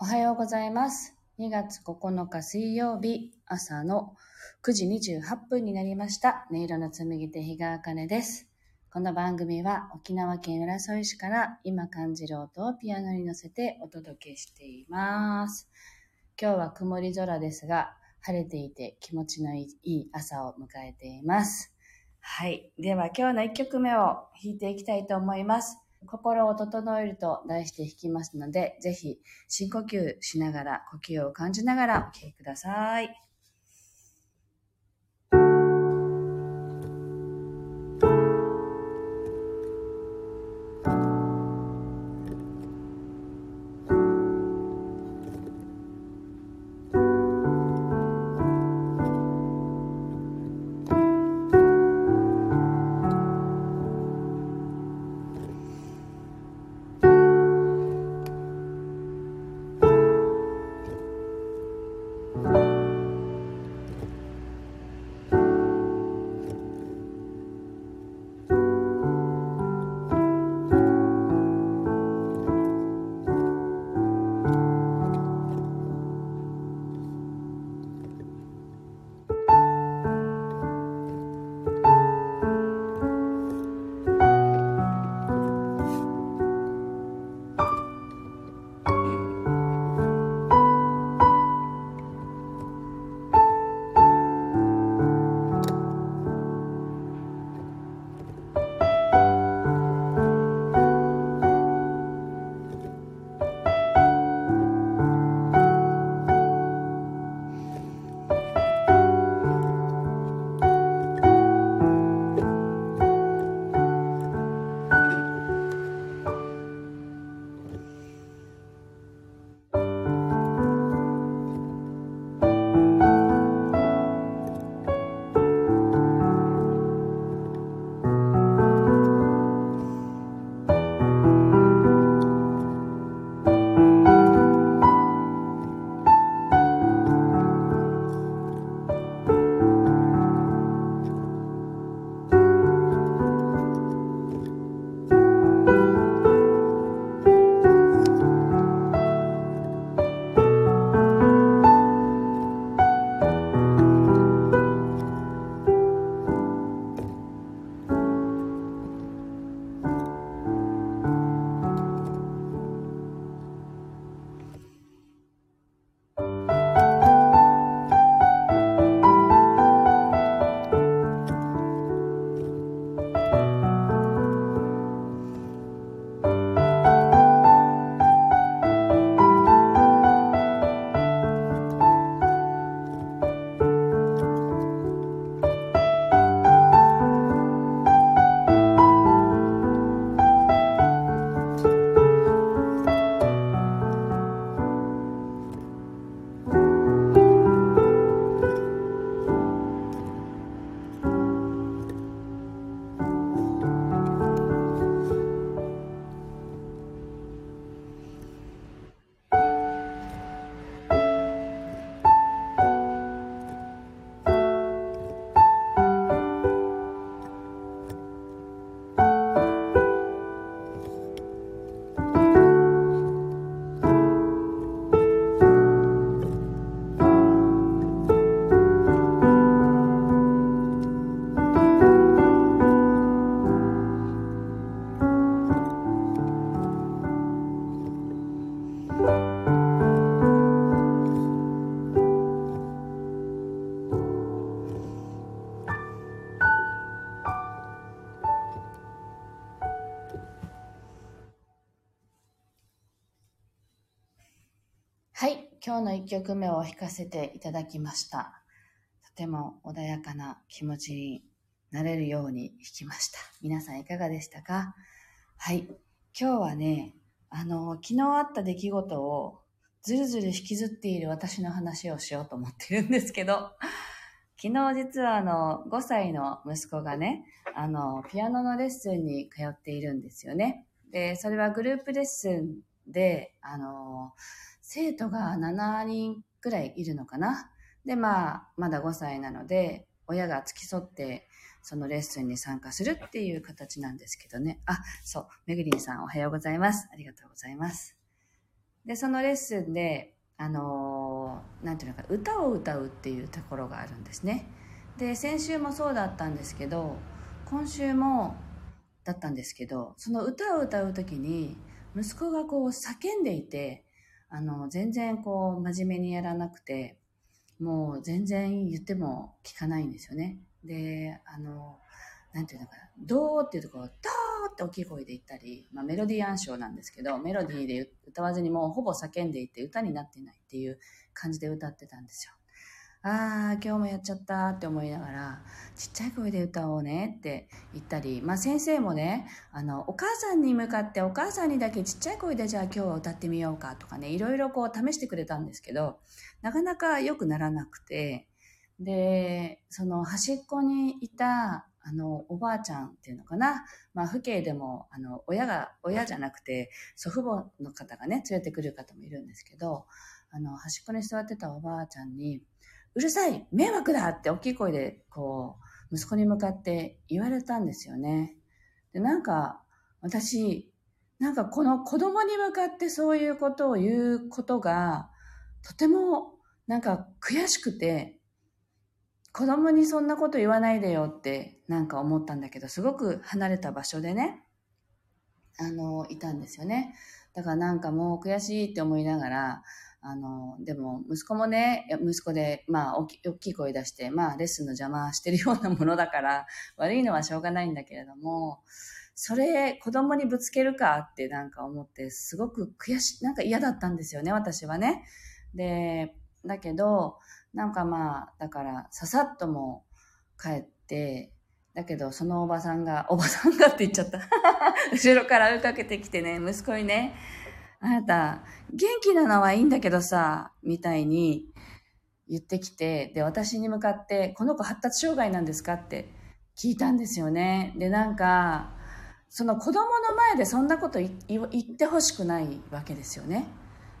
おはようございます。2月9日水曜日朝の9時28分になりました。音色の紡ぎ手日川茜です。この番組は沖縄県浦添市から今感じる音をピアノに乗せてお届けしています。今日は曇り空ですが、晴れていて気持ちのいい朝を迎えています。はい。では今日の1曲目を弾いていきたいと思います。心を整えると題して弾きますので、ぜひ深呼吸しながら、呼吸を感じながらお聴きください。今日の1曲目を弾かせていただきました。とても穏やかな気持ちになれるように弾きました。皆さんいかがでしたか？はい。今日はね、あの、昨日あった出来事をずるずる引きずっている私の話をしようと思ってるんですけど、昨日実はあの、5歳の息子がね、あの、ピアノのレッスンに通っているんですよね。で、それはグループレッスンで、あの、生徒が7人くらいいるのかな。で、まあ、まだ5歳なので、親が付き添って、そのレッスンに参加するっていう形なんですけどね。あ、そう、めぐりんさんおはようございます。ありがとうございます。で、そのレッスンで、あのー、なんていうのか、歌を歌うっていうところがあるんですね。で、先週もそうだったんですけど、今週もだったんですけど、その歌を歌う時に、息子がこう叫んでいて、あの、全然こう真面目にやらなくて、もう全然言っても聞かないんですよね。で、あの、なんていうのかな、どうっていうところをドーって大きい声で言ったり、まあメロディー暗唱なんですけど、メロディーで歌わずにもうほぼ叫んでいて歌になってないっていう感じで歌ってたんですよ。ああ、今日もやっちゃったって思いながら、ちっちゃい声で歌おうねって言ったり、まあ先生もね、あの、お母さんに向かってお母さんにだけちっちゃい声でじゃあ今日は歌ってみようかとかね、いろいろこう試してくれたんですけど、なかなか良くならなくて、で、その端っこにいた、あの、おばあちゃんっていうのかな。まあ、父兄でも、あの、親が、親じゃなくて、祖父母の方がね、連れてくる方もいるんですけど、あの、端っこに座ってたおばあちゃんに、うるさい迷惑だって大きい声で、こう、息子に向かって言われたんですよね。で、なんか、私、なんかこの子供に向かってそういうことを言うことが、とてもなんか悔しくて、子供にそんなこと言わないでよってなんか思ったんだけど、すごく離れた場所でね、あの、いたんですよね。だからなんかもう悔しいって思いながら、あの、でも、息子もね、息子で、まあ大き、きい声出して、まあ、レッスンの邪魔してるようなものだから、悪いのはしょうがないんだけれども、それ、子供にぶつけるかってなんか思って、すごく悔しい、なんか嫌だったんですよね、私はね。で、だけど、なんかまあ、だから、ささっとも帰って、だけど、そのおばさんが、おばさんがって言っちゃった。後ろから追いかけてきてね、息子にね、あなた、元気なのはいいんだけどさ、みたいに言ってきて、で、私に向かって、この子発達障害なんですかって聞いたんですよね。で、なんか、その子供の前でそんなこと言ってほしくないわけですよね。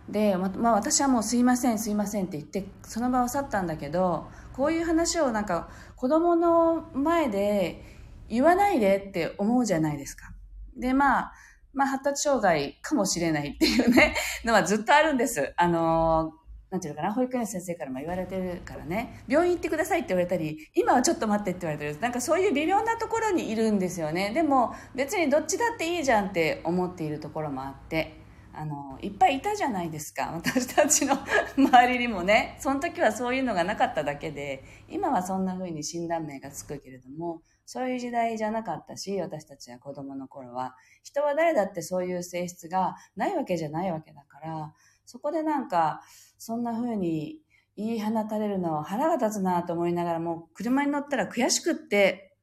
で、ま、まあ私はもうすいません、すいませんって言って、その場を去ったんだけど、こういう話をなんか子供の前で言わないでって思うじゃないですか。で、まあ、まあ、発達障害かもしれないっていうね、のはずっとあるんです。あのなんていうのかな、保育園先生からも言われてるからね、病院行ってくださいって言われたり、今はちょっと待ってって言われてる。なんかそういう微妙なところにいるんですよね。でも別にどっちだっていいじゃんって思っているところもあって、あの、いっぱいいたじゃないですか。私たちの 周りにもね。その時はそういうのがなかっただけで、今はそんな風に診断名がつくけれども、そういう時代じゃなかったし、私たちは子供の頃は、人は誰だってそういう性質がないわけじゃないわけだから、そこでなんか、そんな風に言い放たれるのは腹が立つなと思いながらも、車に乗ったら悔しくって、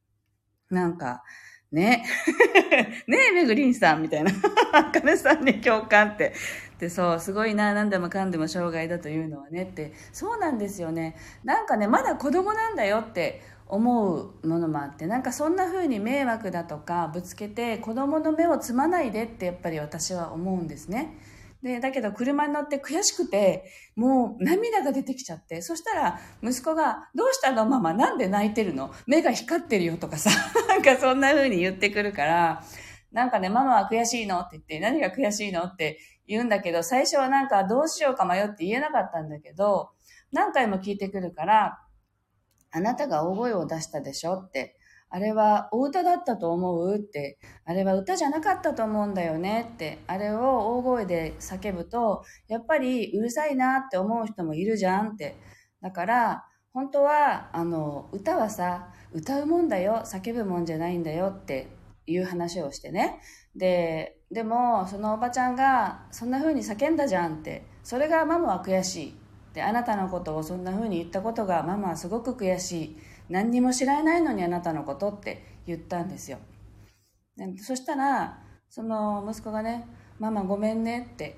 なんか、ね。ねえ、めぐりんさん、みたいな。あかねさんに共感って。で、そう、すごいな、何でもかんでも障害だというのはねって。そうなんですよね。なんかね、まだ子供なんだよって思うものもあってなんかそんな風に迷惑だとかぶつけて子供の目をつまないでってやっぱり私は思うんですね。で、だけど車に乗って悔しくて、もう涙が出てきちゃって、そしたら息子が、どうしたのママ？なんで泣いてるの？目が光ってるよとかさ、なんかそんな風に言ってくるから、なんかね、ママは悔しいの？って言って、何が悔しいの？って言うんだけど、最初はなんかどうしようか迷って言えなかったんだけど、何回も聞いてくるから、あなたが大声を出したでしょ？って、あれはお歌だったと思う？って、あれは歌じゃなかったと思うんだよね？って、あれを大声で叫ぶと、やっぱりうるさいなって思う人もいるじゃんって。だから、本当は、あの、歌はさ、歌うもんだよ、叫ぶもんじゃないんだよっていう話をしてね。で、でも、そのおばちゃんが、そんな風に叫んだじゃんって、それがママは悔しい。であなたのことをそんな風に言ったことがママはすごく悔しい何にも知らないのにあなたのことって言ったんですよそしたらその息子がね「ママごめんね」って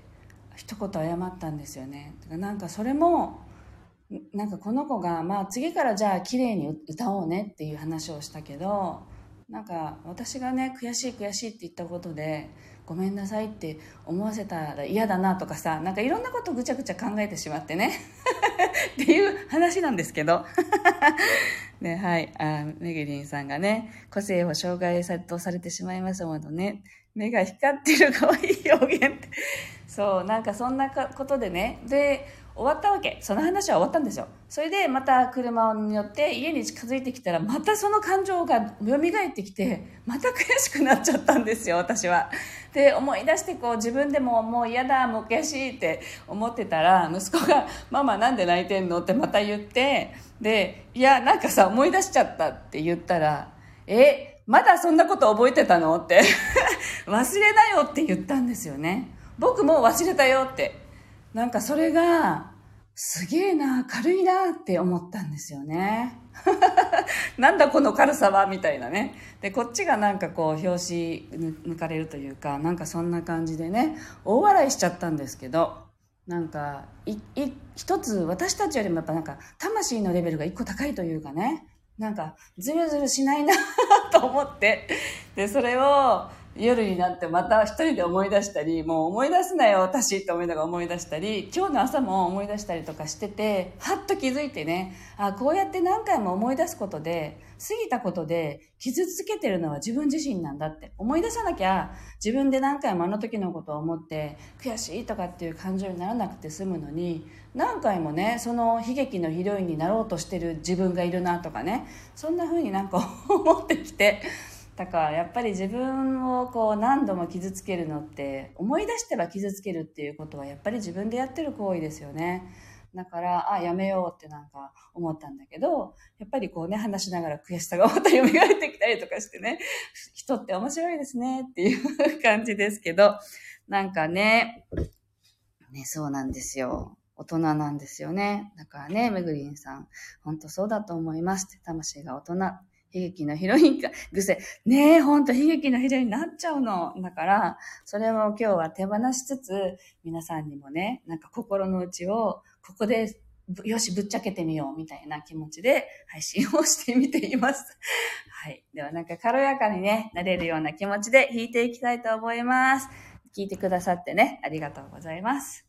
一言謝ったんですよねなんかそれもなんかこの子が、まあ次からじゃあ綺麗に歌おうねっていう話をしたけど、なんか私がね、悔しい悔しいって言ったことで、ごめんなさいって思わせたら嫌だなとかさ、なんかいろんなことぐちゃぐちゃ考えてしまってね。っていう話なんですけど。ね、はい。あ、めぐりんさんがね、個性を障害とされてしまいますものね。目が光ってる可愛い表現って。そう、なんかそんなことでね。で、終わったわけ。その話は終わったんですよ。それでまた車に乗って家に近づいてきたら、またその感情が蘇ってきて、また悔しくなっちゃったんですよ、私は。で、思い出してこう自分でももう嫌だ、もう悔しいって思ってたら、息子が、ママなんで泣いてんの？ってまた言って、で、いや、なんかさ、思い出しちゃったって言ったら、え、まだそんなこと覚えてたの？って 忘れなよって言ったんですよね。僕も忘れたよって。なんかそれが、すげえな、軽いなって思ったんですよね。なんだこの軽さはみたいなね。で、こっちがなんかこう、表紙抜かれるというか、なんかそんな感じでね、大笑いしちゃったんですけど、なんか、い、い、一つ私たちよりもやっぱなんか、魂のレベルが一個高いというかね、なんか、ずるずるしないな と思って、で、それを、夜になってまた一人で思い出したり、もう思い出すなよ、私って思いながら思い出したり、今日の朝も思い出したりとかしてて、はっと気づいてね、あこうやって何回も思い出すことで、過ぎたことで傷つけてるのは自分自身なんだって思い出さなきゃ自分で何回もあの時のことを思って悔しいとかっていう感情にならなくて済むのに何回もねその悲劇のヒロインになろうとしてる自分がいるなとかねそんな風になんか思ってきてだからやっぱり自分をこう何度も傷つけるのって思い出しては傷つけるっていうことはやっぱり自分でやってる行為ですよね。だから、あ、やめようってなんか思ったんだけど、やっぱりこうね、話しながら悔しさがまた蘇ってきたりとかしてね、人って面白いですねっていう感じですけど、なんかね、ね、そうなんですよ。大人なんですよね。だからね、めぐりんさん、本当そうだと思いますって、魂が大人。悲劇のヒロインか、癖。ねえ、ほんと悲劇のヒロインになっちゃうの。だから、それを今日は手放しつつ、皆さんにもね、なんか心の内を、ここで、よし、ぶっちゃけてみよう、みたいな気持ちで配信をしてみています。はい。ではなんか軽やかにね、なれるような気持ちで弾いていきたいと思います。聞いてくださってね、ありがとうございます。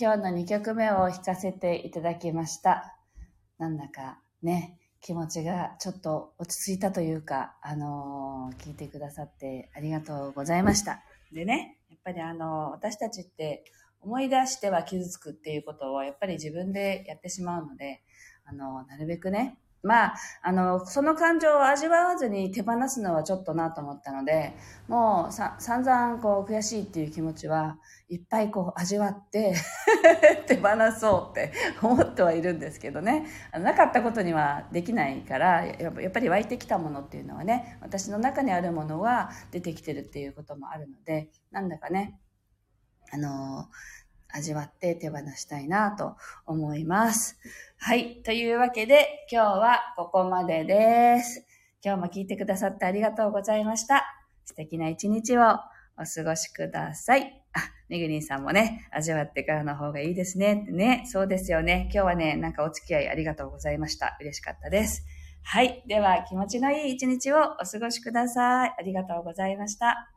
今日の2曲目を弾かせていただきました。なんだかね、気持ちがちょっと落ち着いたというか、あのー、聞いてくださってありがとうございました。でね、やっぱりあのー、私たちって思い出しては傷つくっていうことをやっぱり自分でやってしまうので、あのー、なるべくね、まあ、あの、その感情を味わわずに手放すのはちょっとなと思ったので、もうさ、散々こう悔しいっていう気持ちはいっぱいこう味わって 手放そうって 思ってはいるんですけどね。なかったことにはできないから、やっぱり湧いてきたものっていうのはね、私の中にあるものは出てきてるっていうこともあるので、なんだかね、あの味わって手放したいなと思います。はい。というわけで、今日はここまでです。今日も聞いてくださってありがとうございました。素敵な一日をお過ごしください。あ、ねぐりんさんもね、味わってからの方がいいですね。ね、そうですよね。今日はね、なんかお付き合いありがとうございました。嬉しかったです。はい。では、気持ちのいい一日をお過ごしください。ありがとうございました。